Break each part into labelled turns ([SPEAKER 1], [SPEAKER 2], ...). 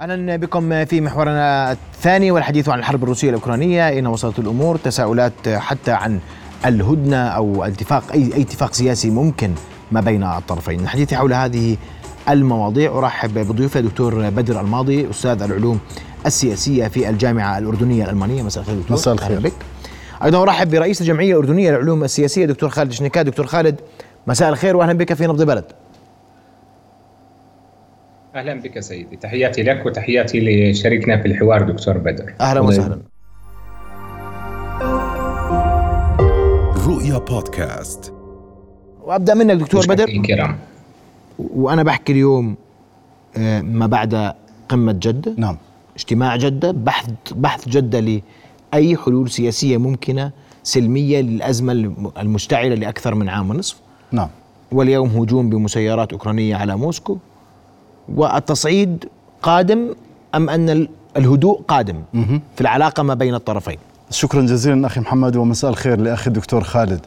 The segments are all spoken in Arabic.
[SPEAKER 1] أهلا بكم في محورنا الثاني والحديث عن الحرب الروسية الأوكرانية. اين وصلت الأمور تساؤلات حتى عن الهدنة أو اتفاق أي أي اتفاق سياسي ممكن ما بين الطرفين. الحديث حول هذه المواضيع. أرحب بضيوفي دكتور بدر الماضي أستاذ العلوم السياسية في الجامعة الأردنية الألمانية. مساء الخير دكتور.
[SPEAKER 2] مساء الخير.
[SPEAKER 1] بك. أيضا أرحب برئيس الجمعية الأردنية للعلوم السياسية دكتور خالد شنكا دكتور خالد مساء الخير واهلا بك في نبض بلد.
[SPEAKER 3] أهلا بك سيدي. تحياتي لك وتحياتي لشريكنا في الحوار دكتور بدر.
[SPEAKER 1] أهلا وسهلا.
[SPEAKER 4] رؤيا بودكاست.
[SPEAKER 1] وأبدأ منك دكتور بدر.
[SPEAKER 3] الكرام.
[SPEAKER 1] وأنا بحكي اليوم آه، ما بعد قمة جده
[SPEAKER 2] نعم.
[SPEAKER 1] اجتماع جده بحث بحث جده لأي حلول سياسية ممكنة سلمية للأزمة المشتعلة لأكثر من عام ونصف.
[SPEAKER 2] نعم.
[SPEAKER 1] واليوم هجوم بمسيرات أوكرانية على موسكو. والتصعيد قادم أم أن الهدوء قادم في العلاقة ما بين الطرفين؟
[SPEAKER 2] شكرا جزيلا أخي محمد ومساء الخير لأخي الدكتور خالد.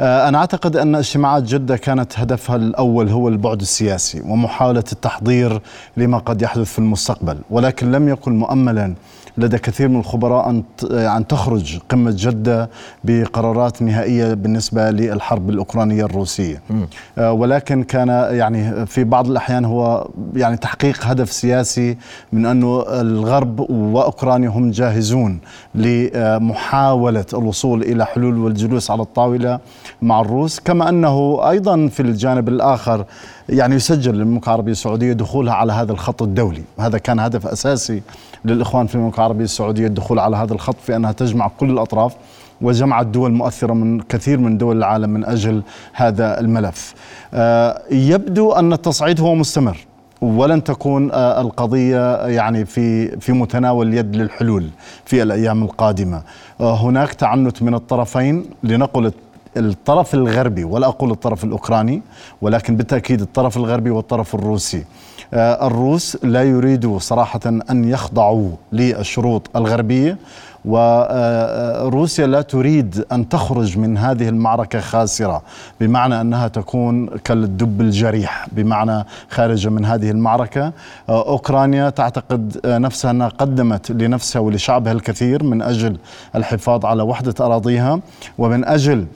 [SPEAKER 2] آه، أنا أعتقد أن اجتماعات جدة كانت هدفها الأول هو البعد السياسي ومحاولة التحضير لما قد يحدث في المستقبل، ولكن لم يكن مؤملا لدى كثير من الخبراء أن أن تخرج قمة جدة بقرارات نهائية بالنسبة للحرب الأوكرانية الروسية. آه، ولكن كان يعني في بعض الأحيان هو يعني تحقيق هدف سياسي من أنه الغرب وأوكرانيا هم جاهزون لمحاوله الوصول إلى حلول والجلوس على الطاولة مع الروس، كما أنه أيضا في الجانب الآخر يعني يسجل للمملكة العربية السعودية دخولها على هذا الخط الدولي، هذا كان هدف أساسي للإخوان في المملكة العربية السعودية الدخول على هذا الخط في أنها تجمع كل الأطراف وجمعت دول مؤثره من كثير من دول العالم من أجل هذا الملف. آه، يبدو أن التصعيد هو مستمر ولن تكون آه، القضية يعني في في متناول اليد للحلول في الأيام القادمة. آه، هناك تعنت من الطرفين لنقل الطرف الغربي ولا أقول الطرف الأوكراني ولكن بالتأكيد الطرف الغربي والطرف الروسي آه، الروس لا يريدوا صراحة أن يخضعوا للشروط الغربية وروسيا لا تريد أن تخرج من هذه المعركة خاسرة بمعنى أنها تكون كالدب الجريح بمعنى خارجه من هذه المعركة. أوكرانيا تعتقد نفسها أنها قدمت لنفسها ولشعبها الكثير من أجل الحفاظ على وحدة أراضيها ومن أجل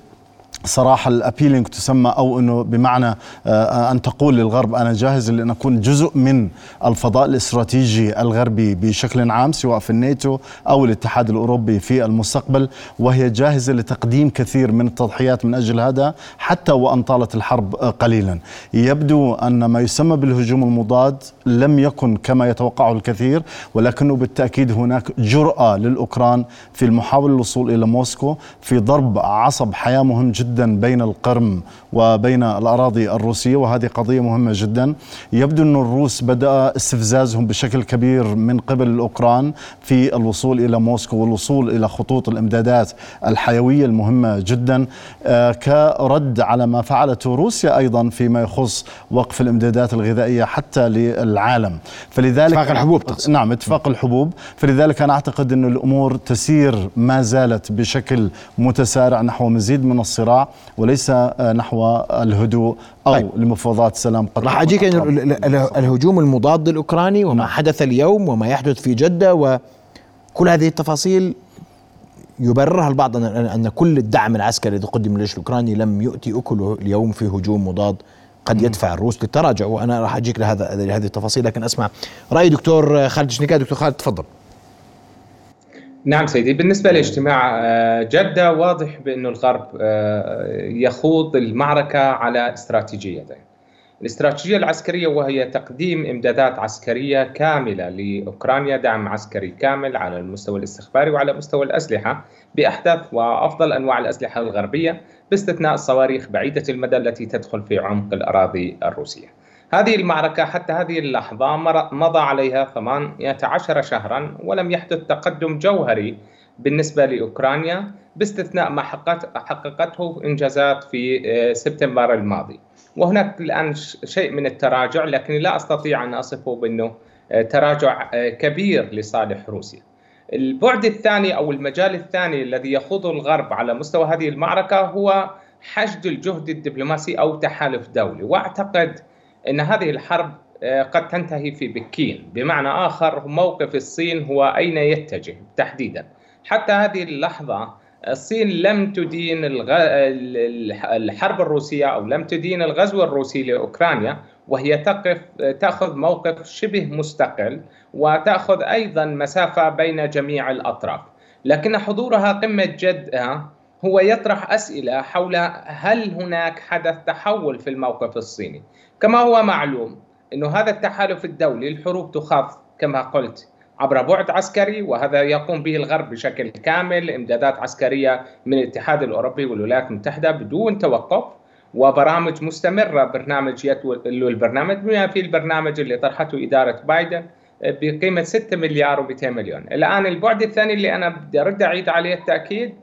[SPEAKER 2] صراحة الابيلينج تسمى أو إنه بمعنى آه، أن تقول للغرب أنا جاهز لأن أكون جزء من الفضاء الاستراتيجي الغربي بشكل عام سواء في الناتو أو الاتحاد الأوروبي في المستقبل وهي جاهزة لتقديم كثير من التضحيات من أجل هذا حتى وأن طالت الحرب قليلا. يبدو أن ما يسمى بالهجوم المضاد لم يكن كما يتوقعه الكثير ولكنه بالتأكيد هناك جرأة للأوكران في المحاولة الوصول إلى موسكو في ضرب عصب حياة مهم جدا جدا بين القرم وبين الأراضي الروسية وهذه قضية مهمة جدا. يبدو أن الروس بدأ استفزازهم بشكل كبير من قبل الأوكران في الوصول إلى موسكو والوصول إلى خطوط الإمدادات الحيوية المهمة جدا آه، كرد على ما فعلته روسيا أيضا فيما يخص وقف الإمدادات الغذائية حتى للعالم.
[SPEAKER 1] فلذلك اتفاق الحبوب تقصد.
[SPEAKER 2] نعم اتفاق الحبوب. فلذلك أنا أعتقد أن الأمور تسير ما زالت بشكل متسارع نحو مزيد من الصراع. وليس آه، نحو الهدوء أو طيب. لمفاوضات سلام
[SPEAKER 1] قد راح أجيك الهجوم المضاد الأوكراني وما نعم. حدث اليوم وما يحدث في جدة وكل هذه التفاصيل يبررها البعض ان ان كل الدعم العسكري الذي قدم للجيش الأوكراني لم يؤتي اكله اليوم في هجوم مضاد قد يدفع الروس للتراجع. وأنا راح أجيك لهذا لهذه التفاصيل لكن أسمع رأي دكتور خالد شنيكا دكتور خالد تفضل.
[SPEAKER 3] نعم سيدي. بالنسبة لاجتماع آه، جدة واضح بأن الغرب آه، يخوض المعركة على استراتيجيتين. الاستراتيجية العسكرية وهي تقديم إمدادات عسكرية كاملة لأوكرانيا دعم عسكري كامل على المستوى الاستخباري وعلى مستوى الأسلحة بأحدث وأفضل أنواع الأسلحة الغربية باستثناء الصواريخ بعيدة المدى التي تدخل في عمق الأراضي الروسية. هذه المعركة حتى هذه اللحظة مضى عليها 18 شهرا ولم يحدث تقدم جوهري بالنسبة لأوكرانيا باستثناء ما حققته إنجازات في آه، سبتمبر الماضي. وهناك الآن شيء من التراجع لكني لا أستطيع أن أصفه بأنه آه، تراجع آه، كبير لصالح روسيا. البعد الثاني أو المجال الثاني الذي يخوضه الغرب على مستوى هذه المعركة هو حشد الجهد الدبلوماسي أو تحالف دولي. وأعتقد إن هذه الحرب قد تنتهي في بكين. بمعنى آخر موقف الصين هو أين يتجه تحديدا. حتى هذه اللحظة الصين لم تدين الحرب الروسية أو لم تدين الغزو الروسي لأوكرانيا وهي تقف تأخذ موقف شبه مستقل وتأخذ أيضا مسافة بين جميع الأطراف. لكن حضورها قمة جدة هو يطرح أسئلة حول هل هناك حدث تحول في الموقف الصيني كما هو معلوم أن هذا التحالف الدولي الحروب تخاض كما قلت عبر بعد عسكري وهذا يقوم به الغرب بشكل كامل إمدادات عسكرية من الاتحاد الأوروبي والولايات المتحدة بدون توقف وبرامج مستمرة برنامج يتولو البرنامج بما في البرنامج اللي طرحته إدارة بايدن بقيمة 6 مليار و200 مليون. الآن البعد الثاني اللي أنا بدي أرد أعيد عليه التأكيد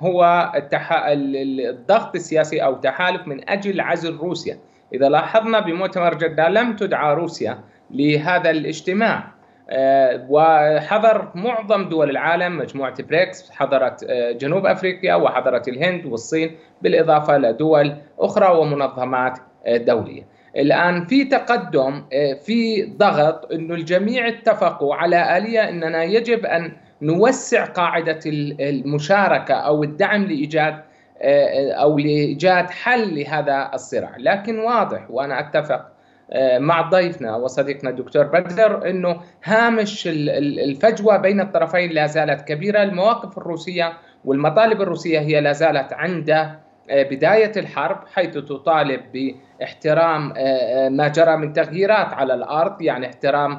[SPEAKER 3] هو التح... الضغط السياسي أو تحالف من أجل عزل روسيا. إذا لاحظنا بمؤتمر جدة لم تدعى روسيا لهذا الاجتماع آه، وحضر معظم دول العالم مجموعة بريكس حضرت آه، جنوب أفريقيا وحضرت الهند والصين بالإضافة لدول أخرى ومنظمات آه، دولية الآن في تقدم في ضغط أنه الجميع اتفقوا على آلية أننا يجب أن نوسع قاعدة المشاركة أو الدعم لإيجاد أو لإيجاد حل لهذا الصراع. لكن واضح وأنا أتفق آه، مع ضيفنا وصديقنا الدكتور بدر إنه هامش الفجوة بين الطرفين لا زالت كبيرة، المواقف الروسية والمطالب الروسية هي لا زالت عند آه، بداية الحرب حيث تطالب باحترام آه، ما جرى من تغييرات على الأرض يعني احترام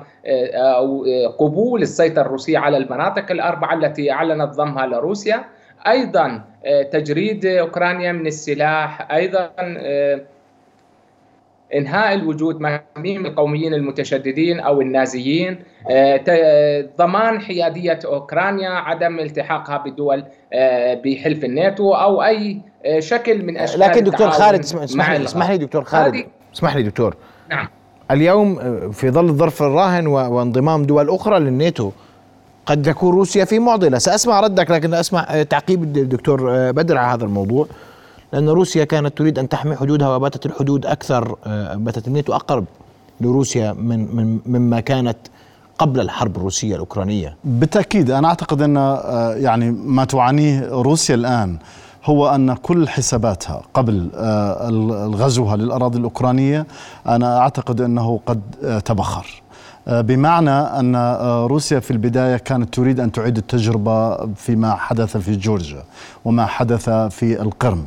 [SPEAKER 3] أو قبول السيطرة الروسية على المناطق الأربعة التي أعلنت ضمها لروسيا، أيضا تجريد أوكرانيا من السلاح، أيضا إنهاء الوجود مهامهم القوميين المتشددين أو النازيين آه، ضمان حيادية أوكرانيا عدم التحاقها بدول آه، بحلف الناتو أو أي آه، شكل من أشكال
[SPEAKER 1] لكن دكتور خالد اسمح لي اسمح لي دكتور خالد. اسمح لي دكتور. نعم. اليوم في ظل الظرف الراهن وانضمام دول أخرى للناتو قد تكون روسيا في معضلة. سأسمع ردك لكن أسمع تعقيب الدكتور بدر على هذا الموضوع. لأن روسيا كانت تريد أن تحمي حدودها وباتت الحدود أكثر آه، باتت الناتو أقرب لروسيا من, من مما كانت قبل الحرب الروسية الأوكرانية.
[SPEAKER 2] بالتأكيد أنا أعتقد أن آه، يعني ما تعانيه روسيا الآن هو أن كل حساباتها قبل آه، الغزوها للأراضي الأوكرانية أنا أعتقد أنه قد تبخر. بمعنى أن روسيا في البداية كانت تريد أن تعيد التجربة فيما حدث في جورجيا وما حدث في القرم.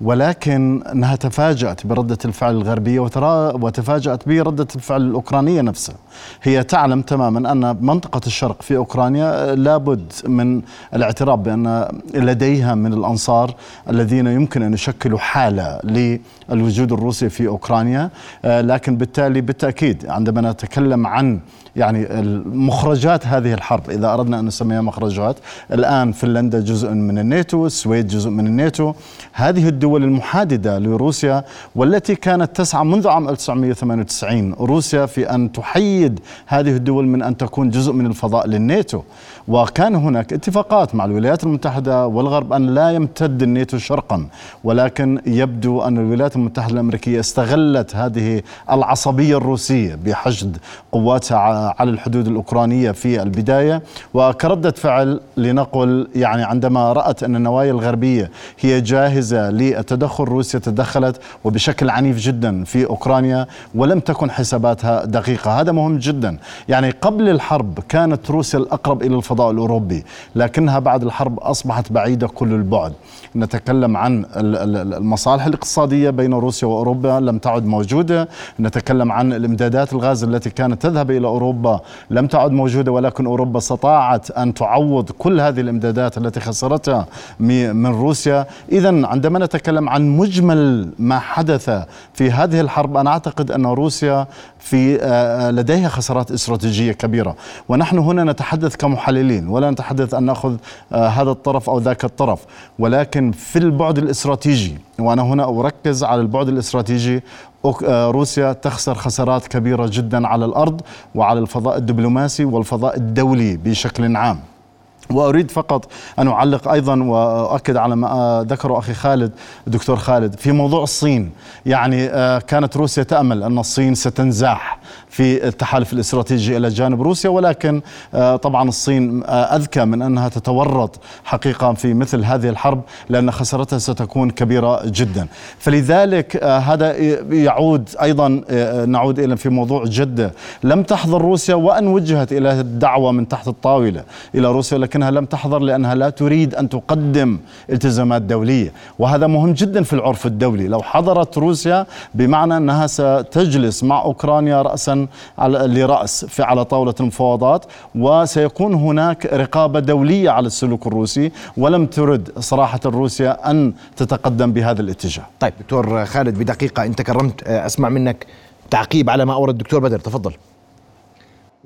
[SPEAKER 2] ولكن انها تفاجأت بردة الفعل الغربية وتفاجأت بردة الفعل الأوكرانية نفسها. هي تعلم تماما أن منطقة الشرق في أوكرانيا لابد من الاعتراف بأن لديها من الأنصار الذين يمكن أن يشكلوا حالة للوجود الروسي في أوكرانيا، لكن بالتالي بالتأكيد عندما نتكلم عن يعني مخرجات هذه الحرب إذا أردنا أن نسميها مخرجات الآن فنلندا جزء من الناتو السويد جزء من الناتو هذه الدول المحاددة لروسيا والتي كانت تسعى منذ عام 1998 روسيا في أن تحيد هذه الدول من أن تكون جزء من الفضاء للناتو. وكان هناك اتفاقات مع الولايات المتحدة والغرب أن لا يمتد الناتو شرقا ولكن يبدو أن الولايات المتحدة الأمريكية استغلت هذه العصبية الروسية بحشد قواتها على الحدود الأوكرانية في البداية. وكردة فعل لنقل يعني عندما رأت أن النوايا الغربية هي جاهزة للتدخل روسيا تدخلت وبشكل عنيف جدا في أوكرانيا ولم تكن حساباتها دقيقة. هذا مهم جدا. يعني قبل الحرب كانت روسيا الأقرب إلى الفضاء الفضاء الأوروبي لكنها بعد الحرب أصبحت بعيدة كل البعد. نتكلم عن المصالح الاقتصادية بين روسيا وأوروبا لم تعد موجودة. نتكلم عن الإمدادات الغاز التي كانت تذهب إلى أوروبا لم تعد موجودة ولكن أوروبا استطاعت أن تعوض كل هذه الإمدادات التي خسرتها من روسيا. إذا عندما نتكلم عن مجمل ما حدث في هذه الحرب. أنا أعتقد أن روسيا في آه، لديها خسارات استراتيجية كبيرة. ونحن هنا نتحدث كمحللين ولا نتحدث أن نأخذ آه، هذا الطرف أو ذاك الطرف. ولكن في البعد الاستراتيجي وأنا هنا أركز على البعد الاستراتيجي آه، روسيا تخسر خسارات كبيرة جدا على الأرض وعلى الفضاء الدبلوماسي والفضاء الدولي بشكل عام. وأريد فقط أن أعلق أيضا وأؤكد على ما ذكره أخي خالد الدكتور خالد في موضوع الصين. يعني آه، كانت روسيا تأمل أن الصين ستنزاح في التحالف الاستراتيجي إلى جانب روسيا ولكن آه، طبعا الصين آه، أذكى من أنها تتورط حقيقه في مثل هذه الحرب لأن خسارتها ستكون كبيرة جدا. فلذلك هذا يعود أيضا نعود إلى في موضوع جدة. لم تحضر روسيا وأن وجهت إلى الدعوة من تحت الطاولة إلى روسيا لكن لكنها لم تحضر لأنها لا تريد أن تقدم التزامات دولية. وهذا مهم جدا في العرف الدولي. لو حضرت روسيا بمعنى أنها ستجلس مع أوكرانيا رأسا لرأس في على طاولة المفاوضات وسيكون هناك رقابة دولية على السلوك الروسي ولم ترد صراحة روسيا أن تتقدم بهذا الاتجاه.
[SPEAKER 1] طيب دكتور خالد بدقيقة أنت كرمت أسمع منك تعقيب على ما أورد الدكتور بدر. تفضل.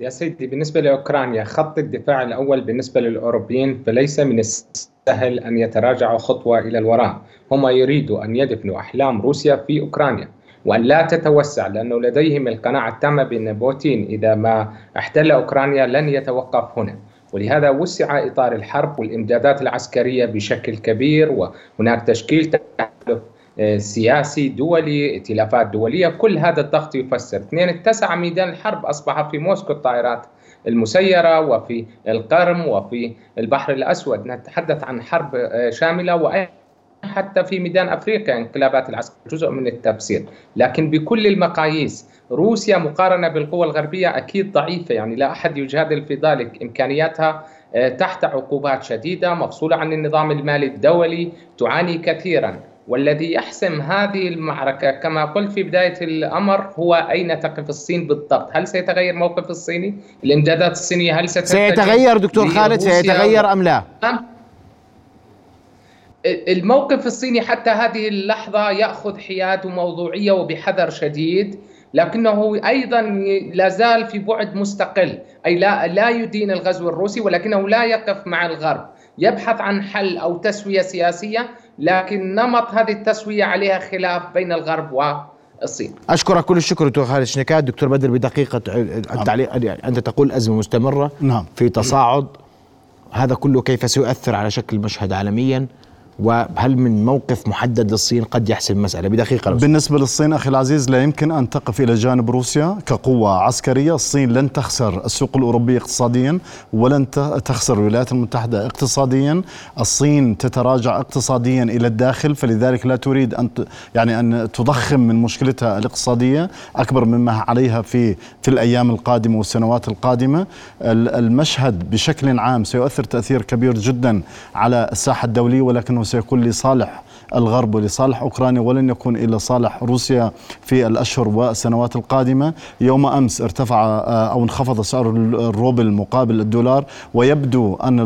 [SPEAKER 3] يا سيدي بالنسبة لأوكرانيا خط الدفاع الأول بالنسبة للأوروبيين فليس من السهل أن يتراجعوا خطوة إلى الوراء. هم يريدوا أن يدفنوا أحلام روسيا في أوكرانيا وأن لا تتوسع لأنه لديهم القناعة التامة بأن بوتين إذا ما احتل أوكرانيا لن يتوقف هنا. ولهذا وسع إطار الحرب والإمدادات العسكرية بشكل كبير وهناك تشكيل تحالف سياسي دولي ائتلافات دولية كل هذا الضغط يفسر. اثنين اتسع ميدان الحرب أصبح في موسكو الطائرات المسيرة وفي القرم وفي البحر الأسود. نتحدث عن حرب آه، شاملة وأي حتى في ميدان أفريقيا انقلابات العسكر جزء من التفسير. لكن بكل المقاييس روسيا مقارنة بالقوى الغربية أكيد ضعيفة. يعني لا أحد يجادل في ذلك. إمكانياتها آه، تحت عقوبات شديدة مفصولة عن النظام المالي الدولي تعاني كثيرا. والذي يحسم هذه المعركة كما قلت في بداية الأمر هو أين تقف الصين بالضبط؟ هل سيتغير موقف الصيني؟ الإمدادات الصينية هل
[SPEAKER 1] سيتغير دكتور خالد؟ سيتغير أم لا؟
[SPEAKER 3] الموقف الصيني حتى هذه اللحظة يأخذ حياد وموضوعية وبحذر شديد لكنه أيضا لا زال في بعد مستقل أي لا لا يدين الغزو الروسي ولكنه لا يقف مع الغرب. يبحث عن حل أو تسوية سياسية لكن نمط هذه التسوية عليها خلاف بين الغرب والصين.
[SPEAKER 1] أشكرك كل الشكر دكتور خالد شنكات دكتور بدر بدقيقة التعليق أنت تقول أزمة مستمرة
[SPEAKER 2] نعم.
[SPEAKER 1] في تصاعد. هذا كله كيف سيؤثر على شكل المشهد عالميا؟ وهل من موقف محدد للصين قد يحسم المسألة؟ بدقيقة
[SPEAKER 2] لو بالنسبة للصين أخي العزيز لا يمكن أن تقف إلى جانب روسيا كقوة عسكرية. الصين لن تخسر السوق الأوروبية اقتصاديا ولن تخسر الولايات المتحدة اقتصاديا. الصين تتراجع اقتصاديا إلى الداخل فلذلك لا تريد أن يعني أن تضخم من مشكلتها الاقتصادية أكبر مما عليها في في الأيام القادمة والسنوات القادمة. المشهد بشكل عام سيؤثر تأثير كبير جدا على الساحة الدولية ولكنه سيكون لصالح الغرب ولصالح أوكرانيا ولن يكون إلى صالح روسيا في الأشهر والسنوات القادمة، يوم أمس ارتفع آه، أو انخفض سعر الروبل مقابل الدولار ويبدو أن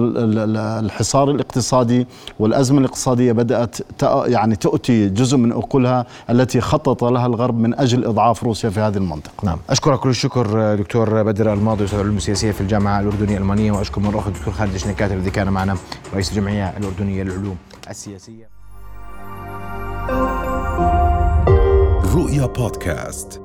[SPEAKER 2] الحصار الاقتصادي والأزمة الاقتصادية بدأت يعني تؤتي جزء من أكلها التي خطط لها الغرب من أجل إضعاف روسيا في هذه المنطقة.
[SPEAKER 1] نعم، أشكرك كل الشكر آه، دكتور بدر الماضي أستاذ العلوم السياسية في الجامعة الأردنية الألمانية وأشكر مرة أخرى الدكتور خالد شنكات الذي كان معنا رئيس الجمعية الأردنية للعلوم السياسية. رؤيا بودكاست.